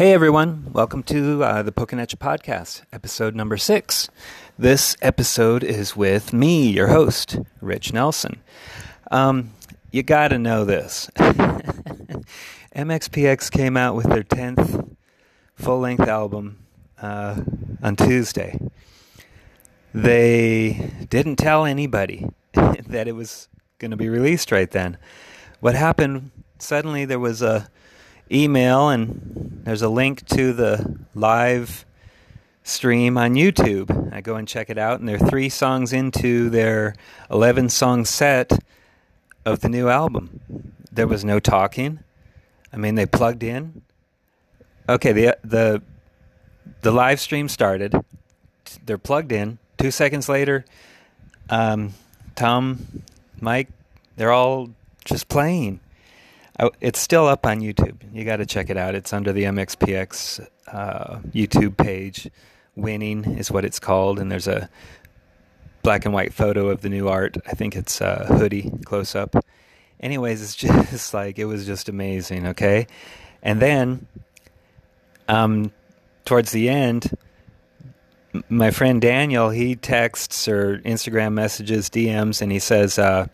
Hey everyone, welcome to uh, the Pokinatcha Podcast, episode number six. This episode is with me, your host, Rich Nelson. Um, you gotta know this. MXPX came out with their 10th full length album uh, on Tuesday. They didn't tell anybody that it was going to be released right then. What happened, suddenly there was a email and there's a link to the live stream on YouTube. I go and check it out, and they're three songs into their 11 song set of the new album. There was no talking. I mean, they plugged in. Okay, the the the live stream started. They're plugged in. Two seconds later, um, Tom, Mike, they're all just playing. It's still up on YouTube. You got to check it out. It's under the MXPX uh, YouTube page. Winning is what it's called, and there's a black and white photo of the new art. I think it's a hoodie close up. Anyways, it's just like it was just amazing. Okay, and then um, towards the end, my friend Daniel he texts or Instagram messages, DMs, and he says, uh,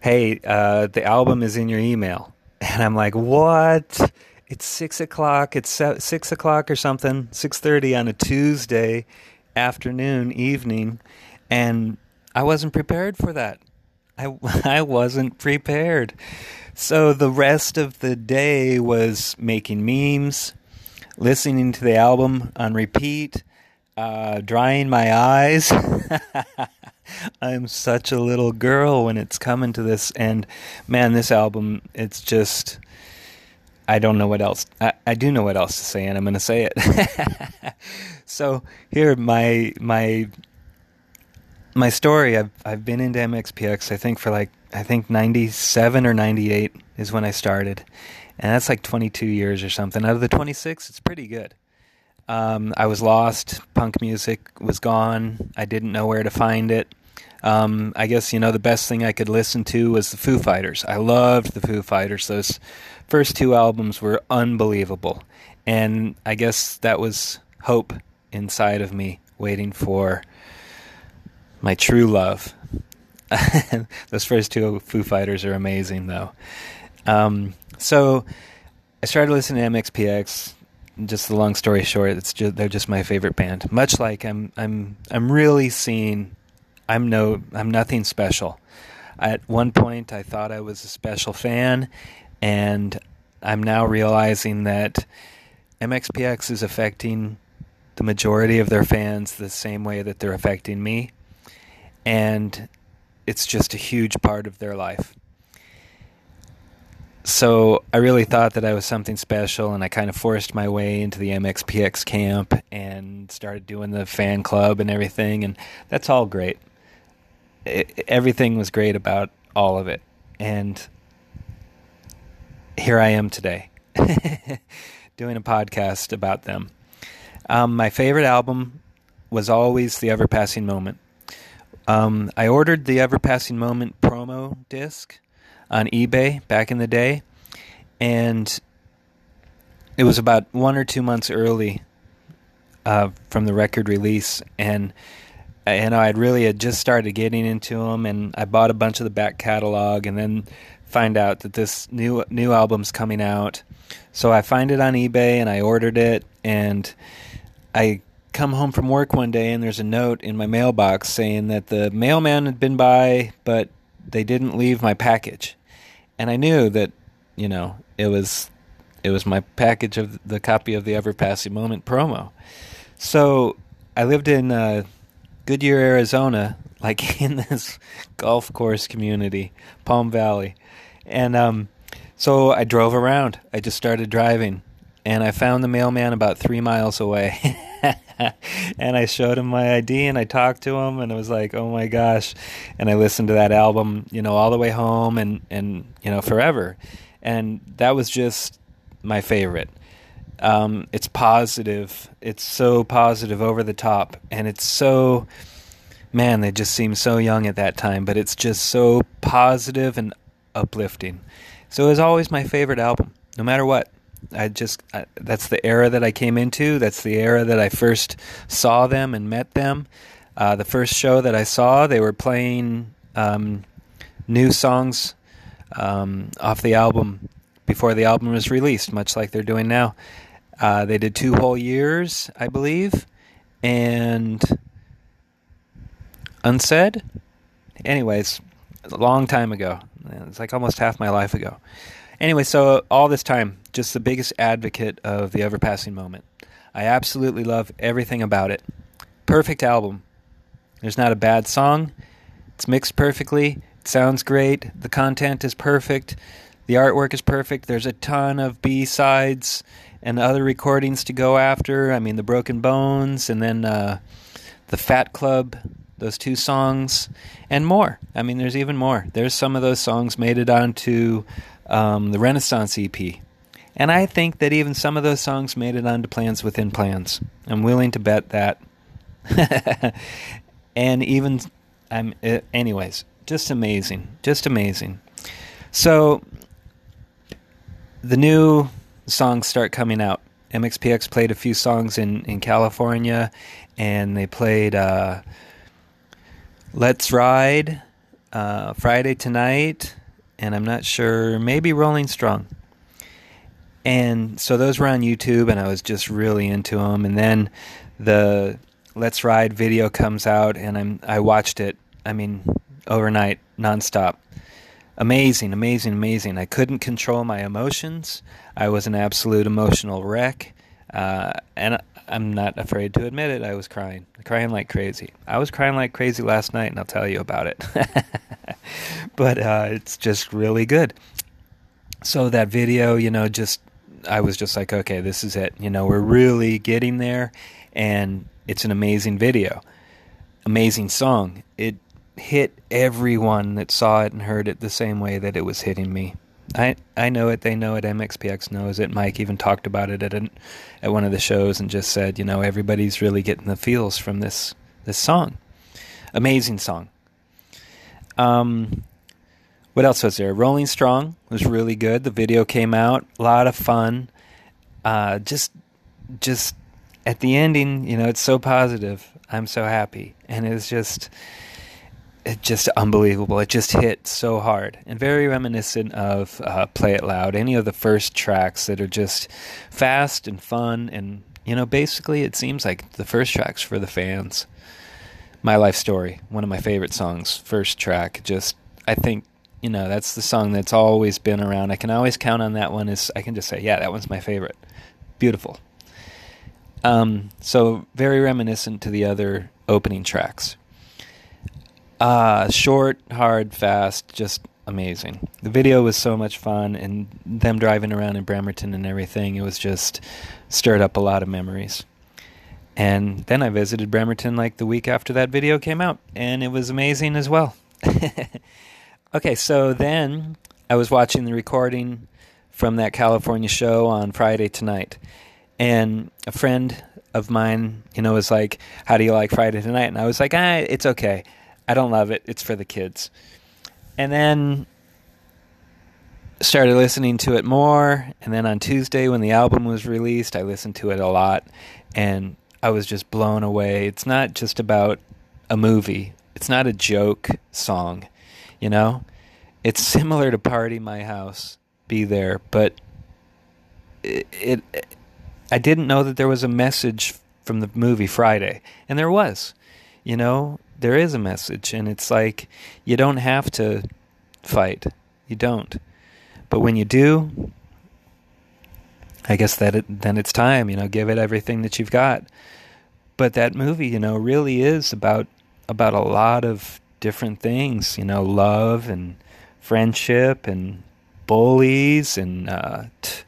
"Hey, uh, the album is in your email." And I'm like, what? It's six o'clock. It's six o'clock or something. Six thirty on a Tuesday afternoon, evening, and I wasn't prepared for that. I I wasn't prepared. So the rest of the day was making memes, listening to the album on repeat, uh, drying my eyes. I'm such a little girl when it's coming to this. And man, this album, it's just. I don't know what else. I, I do know what else to say, and I'm going to say it. so here, my my my story. I've I've been into MXPX. I think for like I think 97 or 98 is when I started, and that's like 22 years or something. Out of the 26, it's pretty good. Um, I was lost. Punk music was gone. I didn't know where to find it. Um, I guess you know the best thing I could listen to was the Foo Fighters. I loved the Foo Fighters. Those first two albums were unbelievable, and I guess that was hope inside of me, waiting for my true love. Those first two Foo Fighters are amazing, though. Um, so I started listening to MXPX. Just the long story short, it's just, they're just my favorite band. Much like I'm, I'm, I'm really seeing I'm no I'm nothing special. At one point I thought I was a special fan and I'm now realizing that MXPX is affecting the majority of their fans the same way that they're affecting me and it's just a huge part of their life. So I really thought that I was something special, and I kind of forced my way into the MXPX camp and started doing the fan club and everything, and that's all great it, everything was great about all of it. And here I am today doing a podcast about them. Um, my favorite album was always The Ever Passing Moment. Um, I ordered the Ever Passing Moment promo disc on eBay back in the day, and it was about one or two months early uh, from the record release, and you know, I'd really had just started getting into them, and I bought a bunch of the back catalog, and then find out that this new new album's coming out. So I find it on eBay, and I ordered it, and I come home from work one day, and there's a note in my mailbox saying that the mailman had been by, but they didn't leave my package, and I knew that, you know, it was it was my package of the copy of the Ever Passing Moment promo. So I lived in. Uh, Goodyear, Arizona, like in this golf course community, Palm Valley. And um, so I drove around. I just started driving. And I found the mailman about three miles away. and I showed him my ID and I talked to him and I was like, oh my gosh. And I listened to that album, you know, all the way home and, and you know, forever. And that was just my favorite. Um, it's positive. It's so positive, over the top, and it's so man. They just seem so young at that time, but it's just so positive and uplifting. So it was always my favorite album, no matter what. I just I, that's the era that I came into. That's the era that I first saw them and met them. Uh, the first show that I saw, they were playing um, new songs um, off the album before the album was released, much like they're doing now. Uh, they did two whole years, I believe, and unsaid. Anyways, a long time ago. It's like almost half my life ago. Anyway, so all this time, just the biggest advocate of the ever passing moment. I absolutely love everything about it. Perfect album. There's not a bad song. It's mixed perfectly. It sounds great. The content is perfect. The artwork is perfect. There's a ton of B sides and other recordings to go after. I mean, the Broken Bones, and then uh, the Fat Club, those two songs, and more. I mean, there's even more. There's some of those songs made it onto um, the Renaissance EP. And I think that even some of those songs made it onto Plans Within Plans. I'm willing to bet that. and even, I'm, uh, anyways, just amazing. Just amazing. So, the new songs start coming out. MXPX played a few songs in, in California, and they played uh, Let's Ride, uh, Friday Tonight, and I'm not sure, maybe Rolling Strong. And so those were on YouTube, and I was just really into them. And then the Let's Ride video comes out, and I'm I watched it. I mean, overnight, nonstop. Amazing, amazing, amazing. I couldn't control my emotions. I was an absolute emotional wreck, uh, and I'm not afraid to admit it. I was crying, crying like crazy. I was crying like crazy last night, and I'll tell you about it. but uh, it's just really good. So that video, you know, just I was just like, okay, this is it. You know, we're really getting there, and it's an amazing video, amazing song. It hit everyone that saw it and heard it the same way that it was hitting me. I I know it. They know it. MXPX knows it. Mike even talked about it at an, at one of the shows and just said, you know, everybody's really getting the feels from this this song. Amazing song. Um, what else was there? Rolling Strong was really good. The video came out, a lot of fun. Uh, just just at the ending, you know, it's so positive. I'm so happy, and it's just it's just unbelievable. It just hit so hard and very reminiscent of uh, Play It Loud, any of the first tracks that are just fast and fun. And, you know, basically it seems like the first tracks for the fans. My Life Story, one of my favorite songs, first track. Just, I think, you know, that's the song that's always been around. I can always count on that one as I can just say, yeah, that one's my favorite. Beautiful. Um, so very reminiscent to the other opening tracks. Uh, short, hard, fast, just amazing. The video was so much fun, and them driving around in Bremerton and everything, it was just stirred up a lot of memories. And then I visited Bremerton like the week after that video came out, and it was amazing as well. okay, so then I was watching the recording from that California show on Friday tonight, and a friend of mine, you know, was like, "How do you like Friday tonight?" And I was like, "Ah, it's okay." I don't love it. It's for the kids. And then started listening to it more. And then on Tuesday, when the album was released, I listened to it a lot. And I was just blown away. It's not just about a movie, it's not a joke song, you know? It's similar to Party My House, Be There, but it, it I didn't know that there was a message from the movie Friday. And there was. You know, there is a message, and it's like you don't have to fight. You don't. But when you do, I guess that it, then it's time. You know, give it everything that you've got. But that movie, you know, really is about about a lot of different things. You know, love and friendship and bullies and uh, t-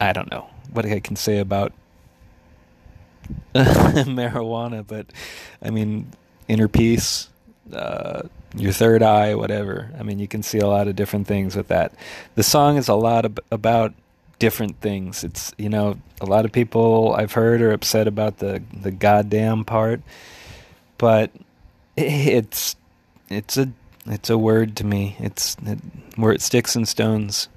I don't know what I can say about marijuana, but I mean, inner peace, uh, your third eye, whatever. I mean, you can see a lot of different things with that. The song is a lot of, about different things. It's you know a lot of people I've heard are upset about the the goddamn part, but it's it's a it's a word to me. It's it, where it sticks and stones.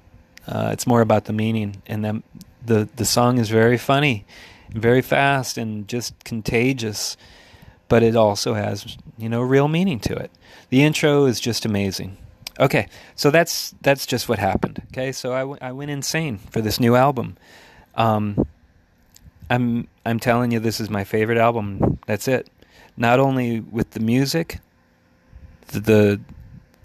Uh, it's more about the meaning, and then the the song is very funny, very fast, and just contagious. But it also has you know real meaning to it. The intro is just amazing. Okay, so that's that's just what happened. Okay, so I, w- I went insane for this new album. Um, I'm I'm telling you, this is my favorite album. That's it. Not only with the music, the, the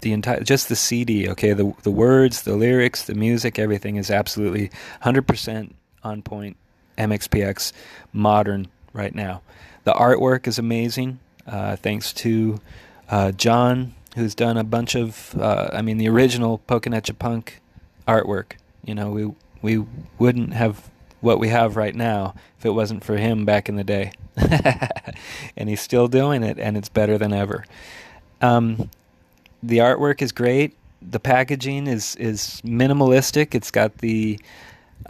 the entire just the CD. Okay, the the words, the lyrics, the music, everything is absolutely 100% on point. MXPX modern right now. The artwork is amazing. Uh, thanks to uh, John, who's done a bunch of, uh, I mean, the original Pokinatcha Punk artwork. You know, we we wouldn't have what we have right now if it wasn't for him back in the day. and he's still doing it, and it's better than ever. Um, the artwork is great. The packaging is is minimalistic. It's got the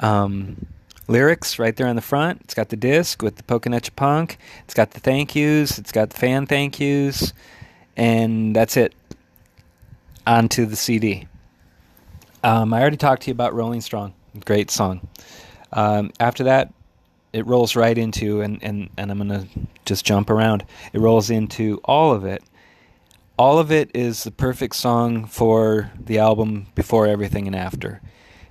um, lyrics right there on the front. It's got the disc with the Pokinatcha Punk. It's got the thank yous. It's got the fan thank yous, and that's it. Onto the CD. Um, I already talked to you about Rolling Strong. Great song. Um, after that, it rolls right into, and, and, and I'm to just jump around. It rolls into all of it. All of it is the perfect song for the album Before Everything and After.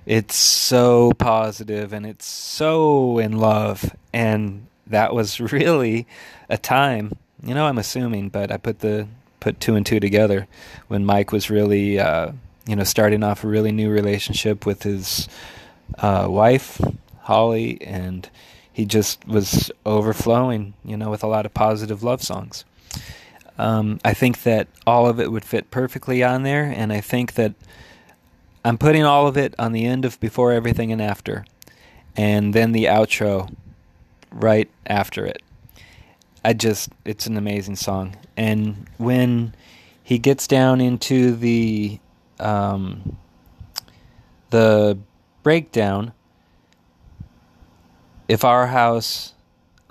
It's so positive and it's so in love. And that was really a time, you know, I'm assuming, but I put the put two and two together when Mike was really, uh, you know, starting off a really new relationship with his uh, wife, Holly, and he just was overflowing, you know, with a lot of positive love songs. Um, I think that all of it would fit perfectly on there, and I think that I'm putting all of it on the end of Before Everything and After, and then the outro right after it. I just, it's an amazing song. And when he gets down into the, um, the breakdown, if our house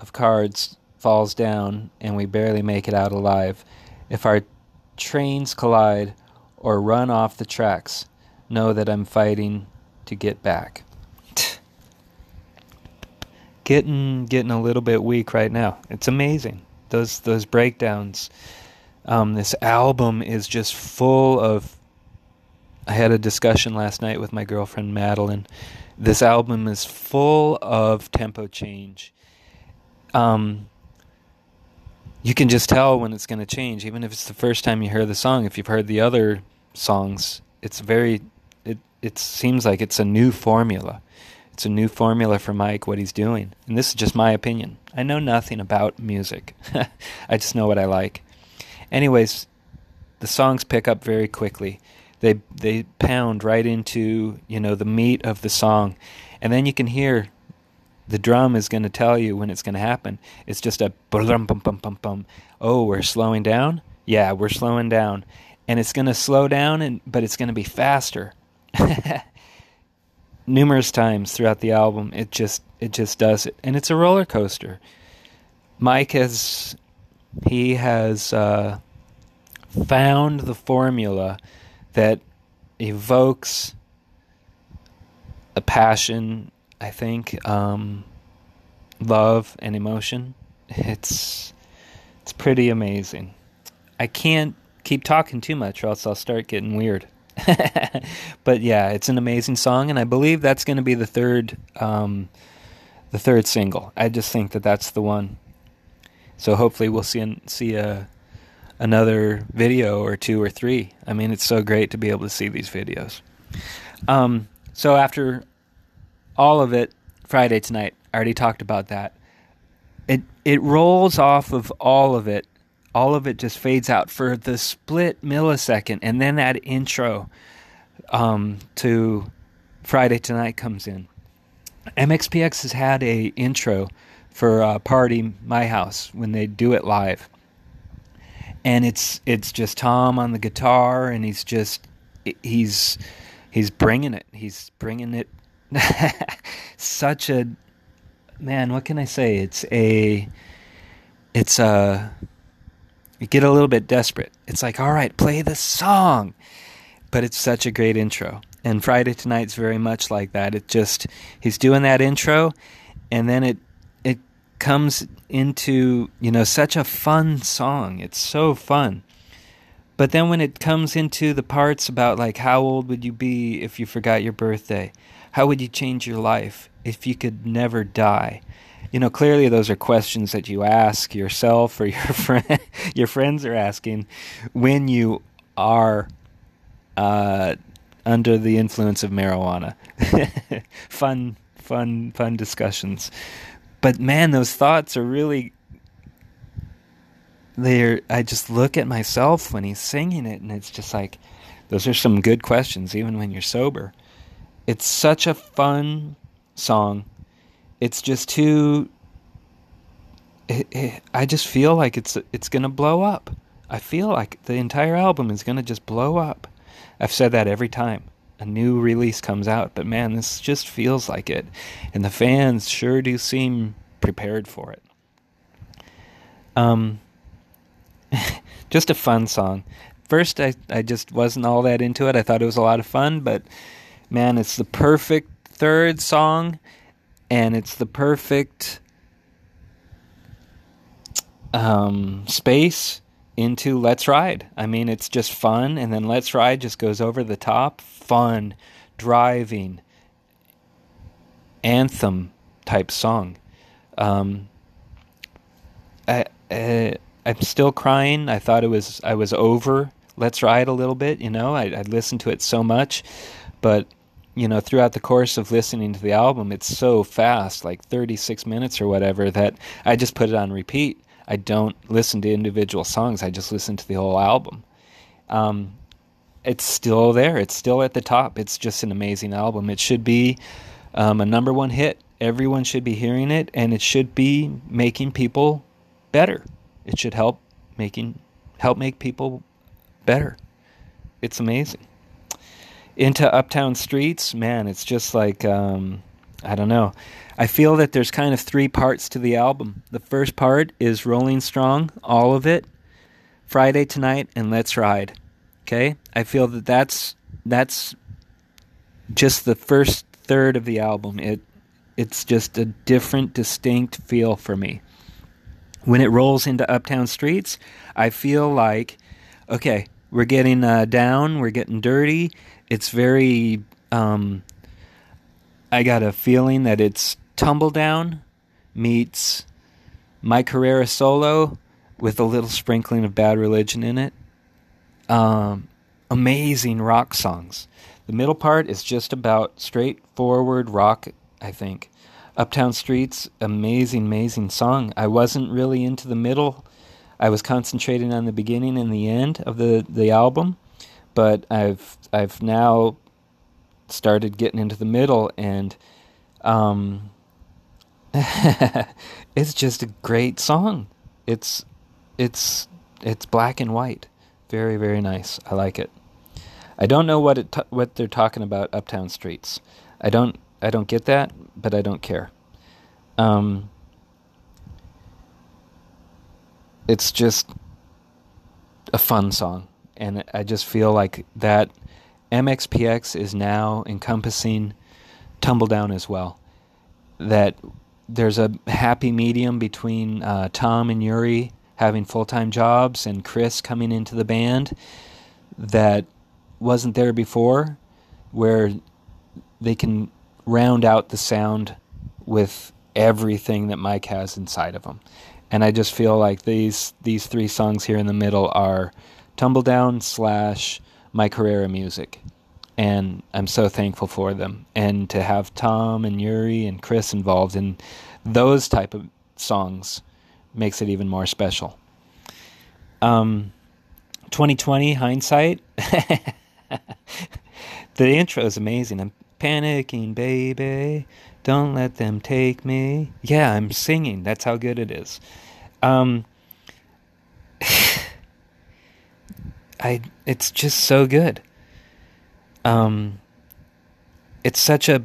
of cards falls down and we barely make it out alive, if our trains collide or run off the tracks, know that I'm fighting to get back. getting getting a little bit weak right now. It's amazing. Those those breakdowns. Um, this album is just full of. I had a discussion last night with my girlfriend Madeline this album is full of tempo change. Um, you can just tell when it's going to change, even if it's the first time you hear the song. If you've heard the other songs, it's very. It it seems like it's a new formula. It's a new formula for Mike what he's doing, and this is just my opinion. I know nothing about music. I just know what I like. Anyways, the songs pick up very quickly they they pound right into you know the meat of the song, and then you can hear the drum is going to tell you when it's going to happen. It's just a bum bum bum bum bum. Oh, we're slowing down. Yeah, we're slowing down, and it's going to slow down, and but it's going to be faster. Numerous times throughout the album, it just it just does it, and it's a roller coaster. Mike has he has uh, found the formula that evokes a passion, I think, um, love and emotion. It's it's pretty amazing. I can't keep talking too much, or else I'll start getting weird. but yeah, it's an amazing song, and I believe that's going to be the third um, the third single. I just think that that's the one. So hopefully we'll see see a another video or two or three. I mean, it's so great to be able to see these videos. Um, so after all of it, Friday tonight, I already talked about that. It it rolls off of all of it. All of it just fades out for the split millisecond, and then that intro um, to Friday tonight comes in. MXPX has had a intro for uh, Party My House when they do it live and it's it's just Tom on the guitar, and he's just he's he's bringing it. He's bringing it. Such a man. What can I say? It's a it's a you get a little bit desperate. It's like, all right, play the song, but it's such a great intro. and Friday tonight's very much like that. It just he's doing that intro, and then it comes into you know such a fun song. It's so fun. But then when it comes into the parts about like how old would you be if you forgot your birthday? How would you change your life if you could never die? You know, clearly those are questions that you ask yourself or your friend your friends are asking when you are uh, under the influence of marijuana. fun, fun, fun discussions. But man, those thoughts are really. They're. I just look at myself when he's singing it, and it's just like, those are some good questions, even when you're sober. It's such a fun song. It's just too. It, it, I just feel like it's it's gonna blow up. I feel like the entire album is gonna just blow up. I've said that every time a new release comes out, but man, this just feels like it. And the fans sure do seem prepared for it. Um, just a fun song. First, I, I just wasn't all that into it. I thought it was a lot of fun, but man, it's the perfect third song, and it's the perfect um, space into Let's Ride. I mean, it's just fun, and then Let's Ride just goes over the top. Fun, driving, anthem type song. Um, I, I, I'm still crying. I thought it was I was over Let's Ride a little bit. You know, I, I listened to it so much, but you know, throughout the course of listening to the album, it's so fast, like 36 minutes or whatever, that I just put it on repeat I don't listen to individual songs. I just listen to the whole album. Um, it's still there. It's still at the top. It's just an amazing album. It should be um, a number one hit. Everyone should be hearing it, and it should be making people better. It should help making help make people better. It's amazing. Into Uptown Streets, man, it's just like um, I don't know. I feel that there's kind of three parts to the album. The first part is Rolling Strong, all of it, Friday Tonight, and Let's Ride. Okay? I feel that that's that's just the first third of the album. It it's just a different, distinct feel for me. When it rolls into Uptown Streets, I feel like, okay, we're getting uh, down, we're getting dirty. It's very um, I got a feeling that it's Tumbledown meets Mike Herrera solo with a little sprinkling of Bad Religion in it. Um, amazing rock songs. The middle part is just about straightforward rock, I think. Uptown Streets, amazing, amazing song. I wasn't really into the middle. I was concentrating on the beginning and the end of the, the album, but I've I've now started getting into the middle, and um, it's just a great song. It's it's it's black and white, very very nice. I like it. I don't know what it t- what they're talking about uptown streets. I don't I don't get that, but I don't care. Um, it's just a fun song, and I just feel like that MXPX is now encompassing Tumbledown as well. That there's a happy medium between uh, Tom and Yuri having full time jobs and Chris coming into the band that wasn't there before, where they can round out the sound with everything that Mike has inside of them. And I just feel like these these three songs here in the middle are Tumbledown slash Mike Herrera music. And I'm so thankful for them. And to have Tom and Yuri and Chris involved in those type of songs makes it even more special. Um, 2020 hindsight. the intro is amazing. I'm panicking, baby. Don't let them take me. Yeah, I'm singing. That's how good it is. Um, I it's just so good. Um it's such a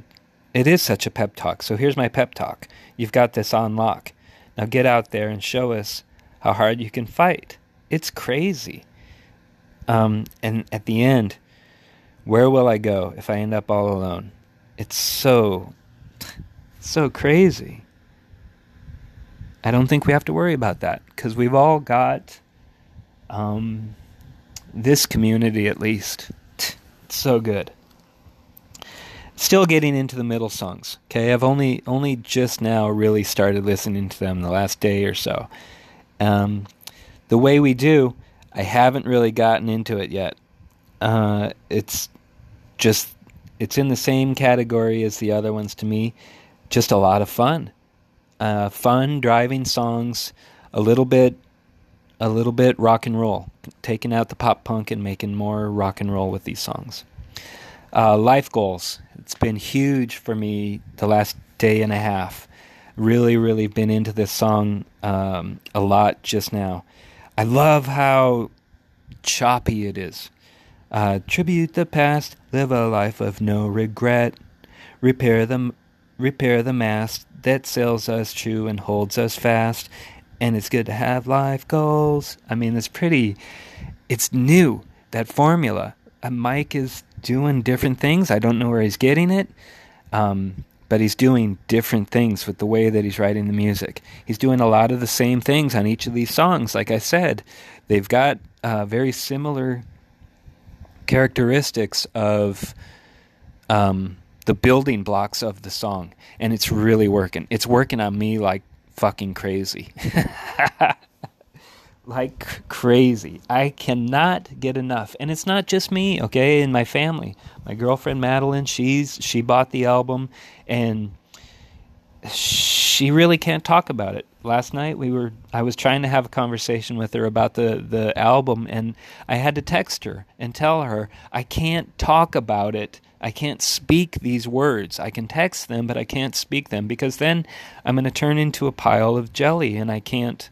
it is such a pep talk. So here's my pep talk. You've got this on lock. Now get out there and show us how hard you can fight. It's crazy. Um and at the end Where will I go if I end up all alone? It's so, so crazy. I don't think we have to worry about that because we've all got um, this community at least. So good. Still getting into the middle songs. Okay, I've only only just now really started listening to them the last day or so. Um, the way we do, I haven't really gotten into it yet. Uh, it's just it's in the same category as the other ones to me. Just a lot of fun, uh, fun driving songs, a little bit, a little bit rock and roll, taking out the pop punk and making more rock and roll with these songs. Uh, life goals. It's been huge for me the last day and a half. Really, really been into this song um, a lot just now. I love how choppy it is. Uh, tribute the past, live a life of no regret. Repair the, repair the mast that sails us true and holds us fast. And it's good to have life goals. I mean, it's pretty, it's new, that formula. Mike is doing different things. I don't know where he's getting it. Um, but he's doing different things with the way that he's writing the music. He's doing a lot of the same things on each of these songs. Like I said, they've got uh, very similar characteristics of um, the building blocks of the song, and it's really working. It's working on me like fucking crazy. like crazy. I cannot get enough. And it's not just me, okay, and my family. My girlfriend Madeline, she's she bought the album and she really can't talk about it. Last night we were I was trying to have a conversation with her about the the album and I had to text her and tell her I can't talk about it. I can't speak these words. I can text them but I can't speak them because then I'm going to turn into a pile of jelly and I can't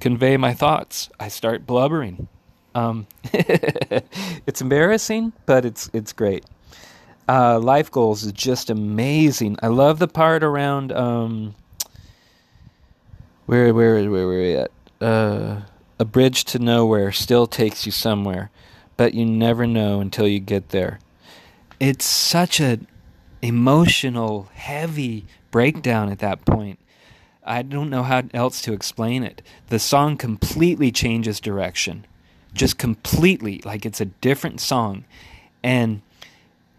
convey my thoughts. I start blubbering. Um, it's embarrassing, but it's it's great. Uh, life goals is just amazing. I love the part around um, where where where where we at? Uh, a bridge to nowhere still takes you somewhere, but you never know until you get there. It's such a emotional, heavy breakdown at that point. I don't know how else to explain it. The song completely changes direction. Just completely like it's a different song. And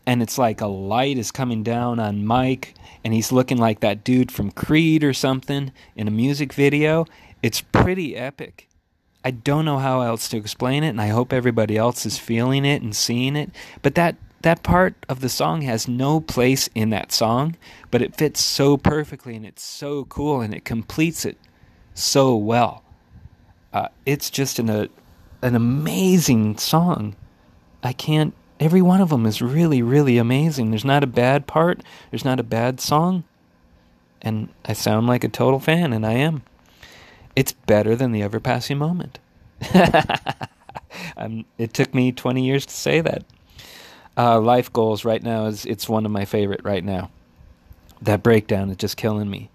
and it's like a light is coming down on Mike and he's looking like that dude from Creed or something in a music video. It's pretty epic. I don't know how else to explain it and I hope everybody else is feeling it and seeing it. But that that part of the song has no place in that song, but it fits so perfectly and it's so cool and it completes it so well. Uh, it's just an, a, an amazing song. I can't, every one of them is really, really amazing. There's not a bad part, there's not a bad song. And I sound like a total fan, and I am. It's better than the ever passing moment. it took me 20 years to say that. Uh, life goals right now is it's one of my favorite right now. That breakdown is just killing me.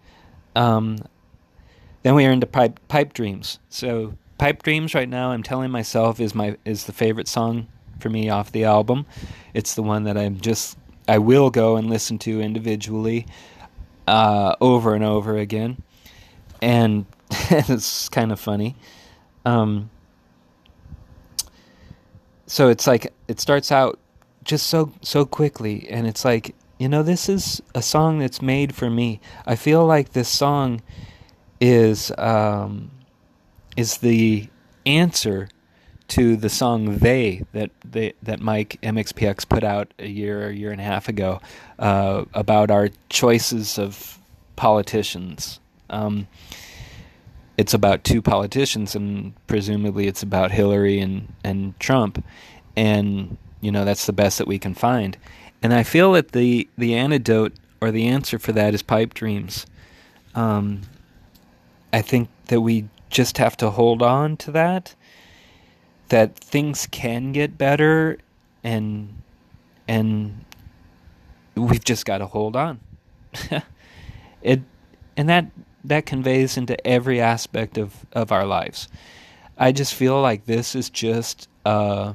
Um, then we are into pipe pipe dreams. So pipe dreams right now, I'm telling myself is my is the favorite song for me off the album. It's the one that I'm just I will go and listen to individually uh, over and over again, and it's kind of funny. Um, so it's like it starts out just so so quickly and it's like you know this is a song that's made for me. I feel like this song is um is the answer to the song they that they that mike mxpx put out a year a year and a half ago uh, about our choices of politicians. Um, it's about two politicians and presumably it's about hillary and and trump. And you know that's the best that we can find. And i feel that the the antidote or the answer for that is pipe dreams. Um, i think that we just have to hold on to that that things can get better and and we've just got to hold on. It and that that conveys into every aspect of of our lives. I just feel like this is just uh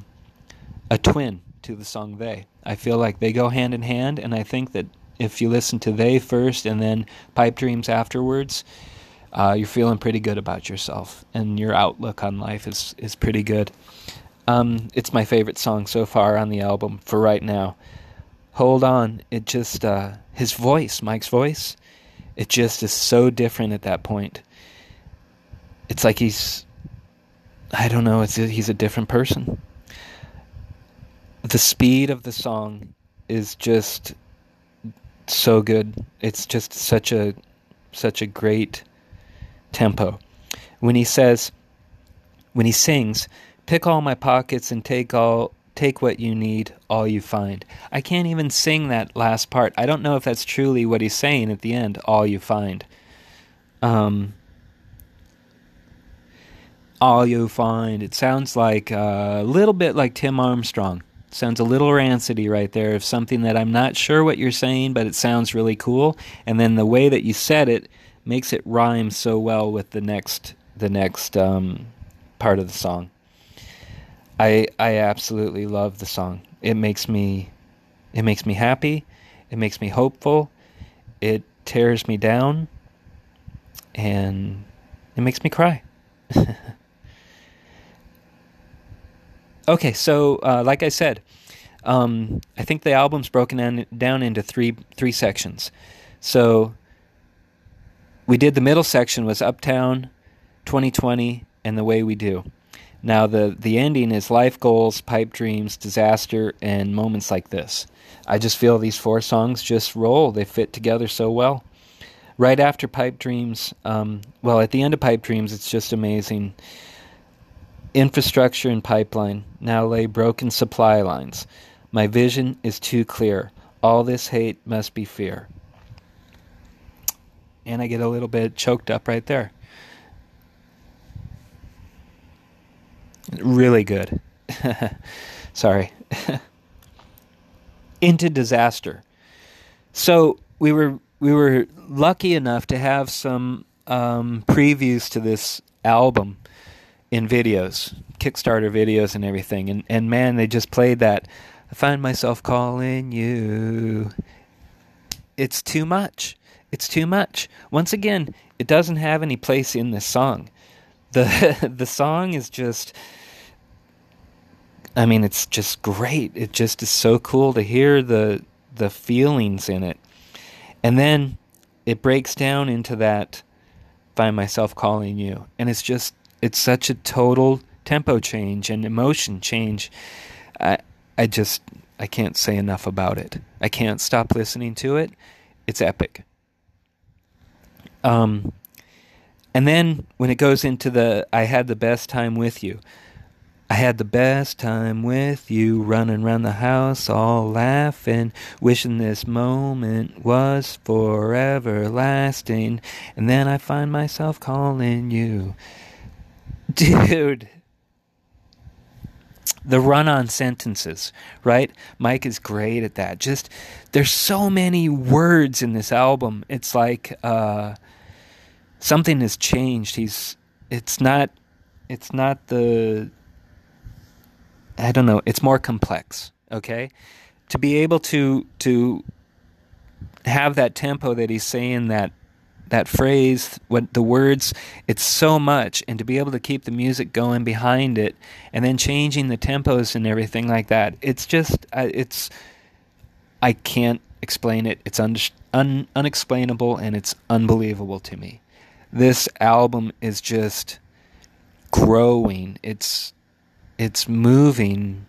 a twin to the song They. I feel like they go hand in hand, and I think that if you listen to They first and then Pipe Dreams afterwards, uh, you're feeling pretty good about yourself, and your outlook on life is, is pretty good. Um, it's my favorite song so far on the album for right now. Hold on, it just, uh, his voice, Mike's voice, it just is so different at that point. It's like he's, I don't know, it's he's a different person. The speed of the song is just so good. It's just such a such a great tempo. When he says when he sings, pick all my pockets and take all take what you need, all you find. I can't even sing that last part. I don't know if that's truly what he's saying at the end, all you find. Um all you find. It sounds like uh, a little bit like Tim Armstrong. Sounds a little rancidy right there of something that I'm not sure what you're saying, but it sounds really cool. And then the way that you said it makes it rhyme so well with the next the next um, part of the song. I I absolutely love the song. It makes me it makes me happy. It makes me hopeful. It tears me down, and it makes me cry. Okay, so uh, like I said, um, I think the album's broken down, down into three three sections. So we did the middle section was Uptown, 2020, and the way we do. Now the the ending is life goals, pipe dreams, disaster, and moments like this. I just feel these four songs just roll. They fit together so well. Right after Pipe Dreams, um, well, at the end of Pipe Dreams, it's just amazing. Infrastructure and pipeline now lay broken supply lines. My vision is too clear. All this hate must be fear. And I get a little bit choked up right there. Really good. Sorry. Into disaster. So we were we were lucky enough to have some um, previews to this album in videos, Kickstarter videos and everything. And and man, they just played that. I find myself calling you. It's too much. It's too much. Once again, it doesn't have any place in this song. The the song is just I mean, it's just great. It just is so cool to hear the the feelings in it. And then it breaks down into that find myself calling you. And it's just it's such a total tempo change and emotion change. I I just I can't say enough about it. I can't stop listening to it. It's epic. Um and then when it goes into the I had the best time with you. I had the best time with you, running around the house, all laughing, wishing this moment was forever lasting. And then I find myself calling you. Dude. The run on sentences, right? Mike is great at that. Just, there's so many words in this album. It's like uh, something has changed. He's, it's not, it's not the, I don't know, it's more complex, okay? To be able to, to have that tempo that he's saying that that phrase, what the words, it's so much, and to be able to keep the music going behind it, and then changing the tempos and everything like that, it's just, uh, it's, I can't explain it. It's un- un- unexplainable, and it's unbelievable to me. This album is just growing. It's, it's moving.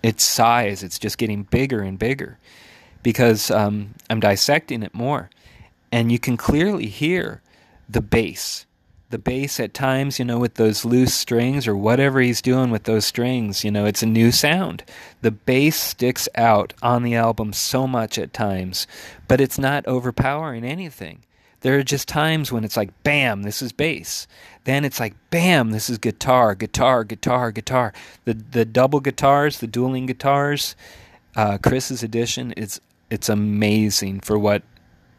Its size, it's just getting bigger and bigger, because um, I'm dissecting it more and you can clearly hear the bass. The bass at times, you know, with those loose strings or whatever he's doing with those strings, you know, it's a new sound. The bass sticks out on the album so much at times, but it's not overpowering anything. There are just times when it's like, bam, this is bass. Then it's like, bam, this is guitar, guitar, guitar, guitar. The the double guitars, the dueling guitars, uh, Chris's edition, it's it's amazing for what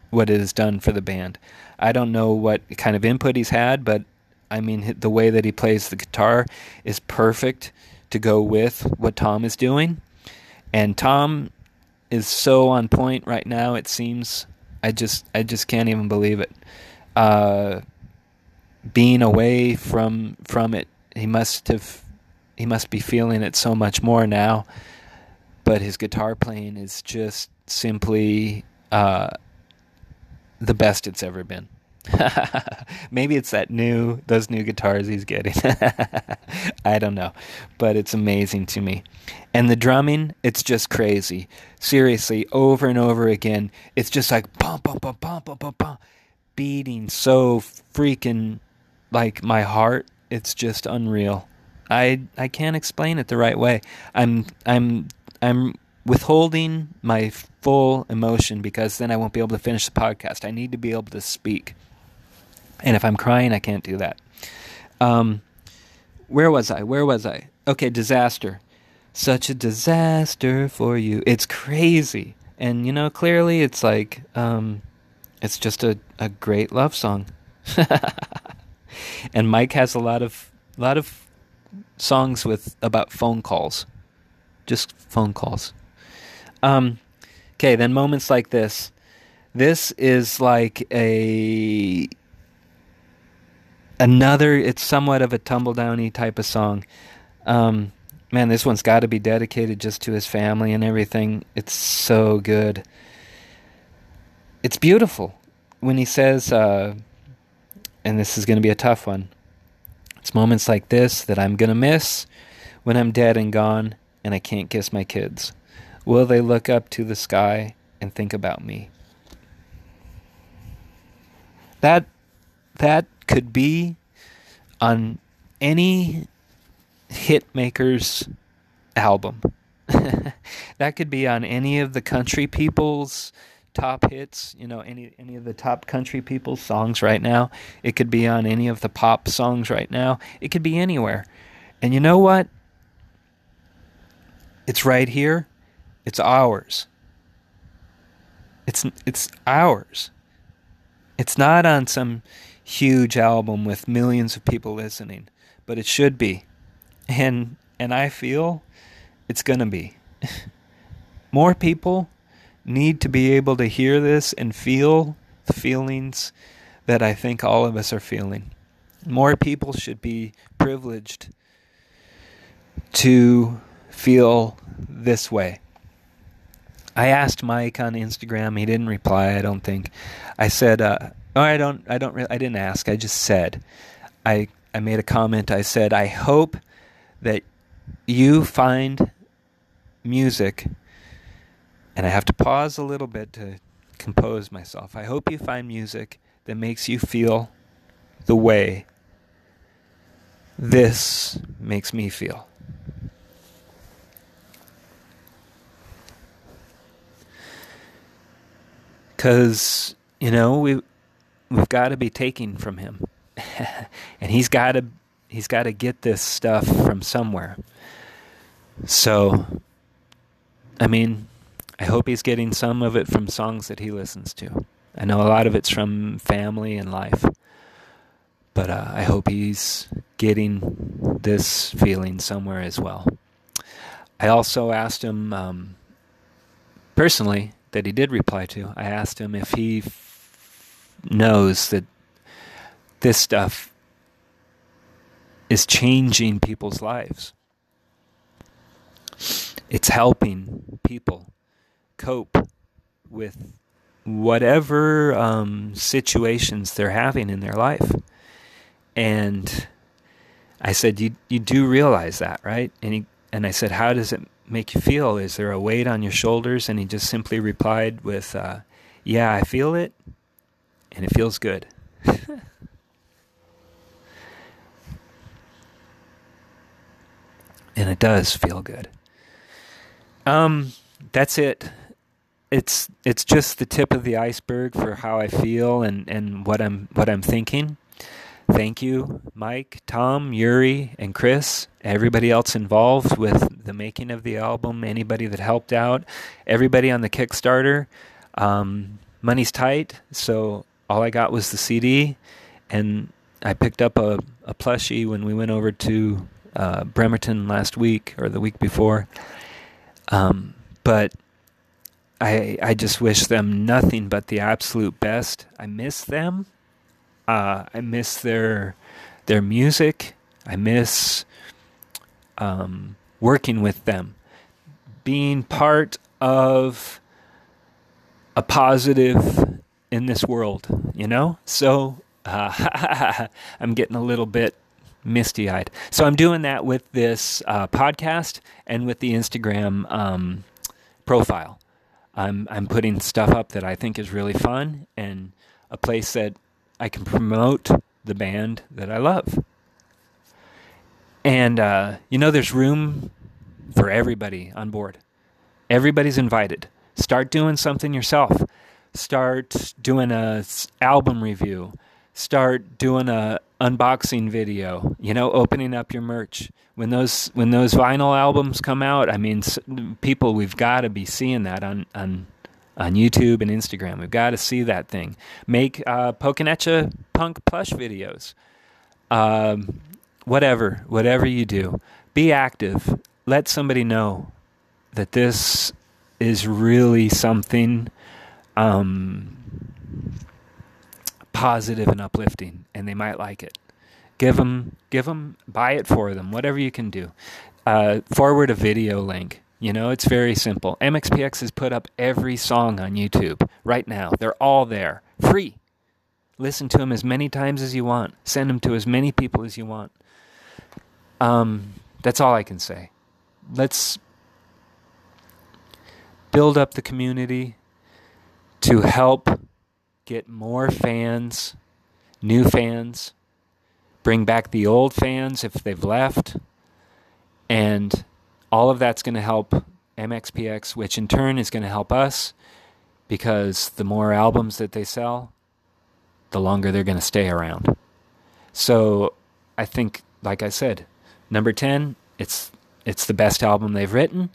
what it has done for the band. I don't know what kind of input he's had, but I mean the way that he plays the guitar is perfect to go with what Tom is doing. and Tom is so on point right now. It seems I just I just can't even believe it. Uh, being away from from it, he must have he must be feeling it so much more now. But his guitar playing is just simply uh, the best it's ever been. Maybe it's that new those new guitars he's getting. I don't know, but it's amazing to me. And the drumming, it's just crazy. Seriously, over and over again, it's just like pum pum pum pum pum pum beating so freaking like my heart. It's just unreal. I I can't explain it the right way. I'm I'm I'm withholding my full emotion because then I won't be able to finish the podcast. I need to be able to speak. And if I'm crying, I can't do that. Um, where was I? Where was I? Okay, disaster. Such a disaster for you. It's crazy. And, you know, clearly it's like, um, it's just a, a great love song. and Mike has a lot of, lot of songs with, about phone calls. Just phone calls. Um, okay, then moments like this. This is like a another it's somewhat of a tumbledowny type of song. Um, man this one's got to be dedicated just to his family and everything. It's so good. It's beautiful. When he says uh, and this is going to be a tough one. It's moments like this that i'm going to miss when i'm dead and gone and i can't kiss my kids will they look up to the sky and think about me that that could be on any hit maker's album. that could be on any of the country people's top hits, you know, any any of the top country people's songs right now. It could be on any of the pop songs right now. It could be anywhere. And you know what? It's right here. It's ours. It's it's ours. It's not on some huge album with millions of people listening, but it should be. And and I feel it's going to be. More people need to be able to hear this and feel the feelings that I think all of us are feeling. More people should be privileged to feel this way. I asked Mike on Instagram. He didn't reply. I don't think. I said, uh, Oh, I don't. I don't. Really, I didn't ask. I just said. I I made a comment. I said I hope that you find music, and I have to pause a little bit to compose myself. I hope you find music that makes you feel the way this makes me feel. Because, you know, we we've got to be taking from him, and he's got to he's got to get this stuff from somewhere. So, I mean, I hope he's getting some of it from songs that he listens to. I know a lot of it's from family and life, but uh, I hope he's getting this feeling somewhere as well. I also asked him um, personally that he did reply to. I asked him if he knows that this stuff is changing people's lives. It's helping people cope with whatever um, situations they're having in their life. And I said, "You you do realize that, right?" And he and I said, "How does it make you feel? Is there a weight on your shoulders?" And he just simply replied with, uh, "Yeah, I feel it, and it feels good. and it does feel good. Um, that's it. It's it's just the tip of the iceberg for how I feel and, and what I'm what I'm thinking. Thank you, Mike, Tom, Yuri, and Chris, everybody else involved with the making of the album, anybody that helped out, everybody on the Kickstarter. Um, money's tight, so all I got was the CD, and I picked up a, a plushie when we went over to uh, Bremerton last week or the week before. Um, but I I just wish them nothing but the absolute best. I miss them. Uh, I miss their their music. I miss um, working with them, being part of a positive in this world. You know, so uh, I'm getting a little bit misty eyed. So I'm doing that with this uh, podcast and with the Instagram um, profile. I'm I'm putting stuff up that I think is really fun and a place that I can promote the band that I love. And uh, you know, there's room for everybody on board. Everybody's invited. Start doing something yourself. Start doing a album review. Start doing a unboxing video. You know, opening up your merch when those when those vinyl albums come out. I mean, people, we've got to be seeing that on on on YouTube and Instagram. We've got to see that thing. Make uh, punk plush videos. Um, whatever, whatever you do, be active. Let somebody know that this is really something um, positive and uplifting, and they might like it. Give them, give them, buy it for them. Whatever you can do. Uh, forward a video link. You know, it's very simple. MXPX has put up every song on YouTube right now. They're all there, free. Listen to them as many times as you want. Send them to as many people as you want. Um, that's all I can say. Let's build up the community to help get more fans, new fans, bring back the old fans if they've left, and all of that's going to help MXPX, which in turn is going to help us because the more albums that they sell, the longer they're going to stay around. So I think, like I said, number 10, it's, it's the best album they've written.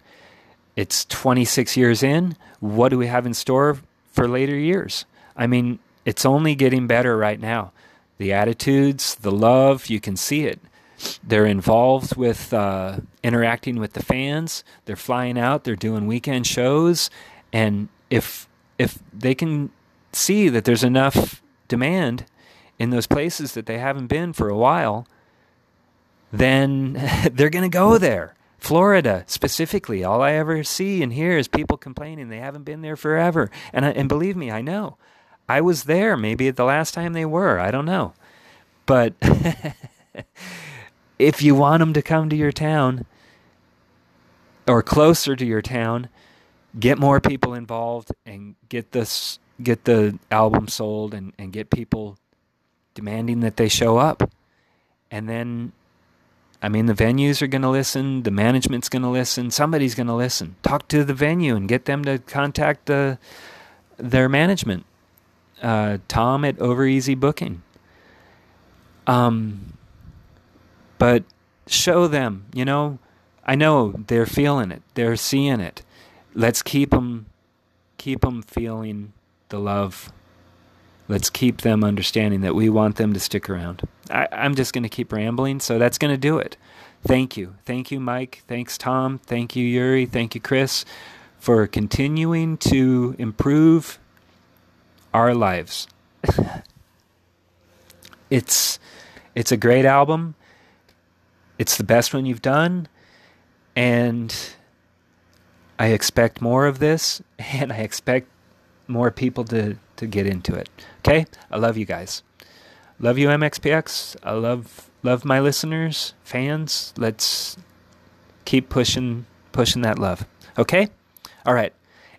It's 26 years in. What do we have in store for later years? I mean, it's only getting better right now. The attitudes, the love, you can see it. They're involved with uh, interacting with the fans. They're flying out. They're doing weekend shows, and if if they can see that there's enough demand in those places that they haven't been for a while, then they're going to go there. Florida specifically, all I ever see and hear is people complaining they haven't been there forever. And I, and believe me, I know. I was there maybe the last time they were. I don't know. But if you want them to come to your town or closer to your town, get more people involved and get this get the album sold and, and get people demanding that they show up. And then I mean the venues are gonna listen, the management's gonna listen, somebody's gonna listen. Talk to the venue and get them to contact the their management. Uh, Tom at Over Easy Booking. Um but show them, you know, I know they're feeling it. They're seeing it. Let's keep them keep them feeling the love. Let's keep them understanding that we want them to stick around. I, I'm just going to keep rambling, so that's going to do it. Thank you. Thank you, Mike. Thanks, Tom. Thank you, Yuri. Thank you, Chris, for continuing to improve our lives. it's it's a great album it's the best one you've done, and I expect more of this, and I expect more people to, to get into it. Okay? I love you guys. Love you, MXPX. I love love my listeners, fans. Let's keep pushing pushing that love. Okay? All right.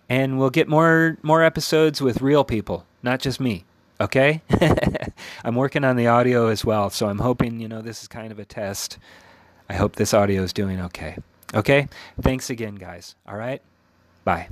And we'll get more more episodes with real people, not just me. Okay? I'm working on the audio as well, so I'm hoping, you know, this is kind of a test I hope this audio is doing okay. Okay? Thanks again, guys. All right? Bye.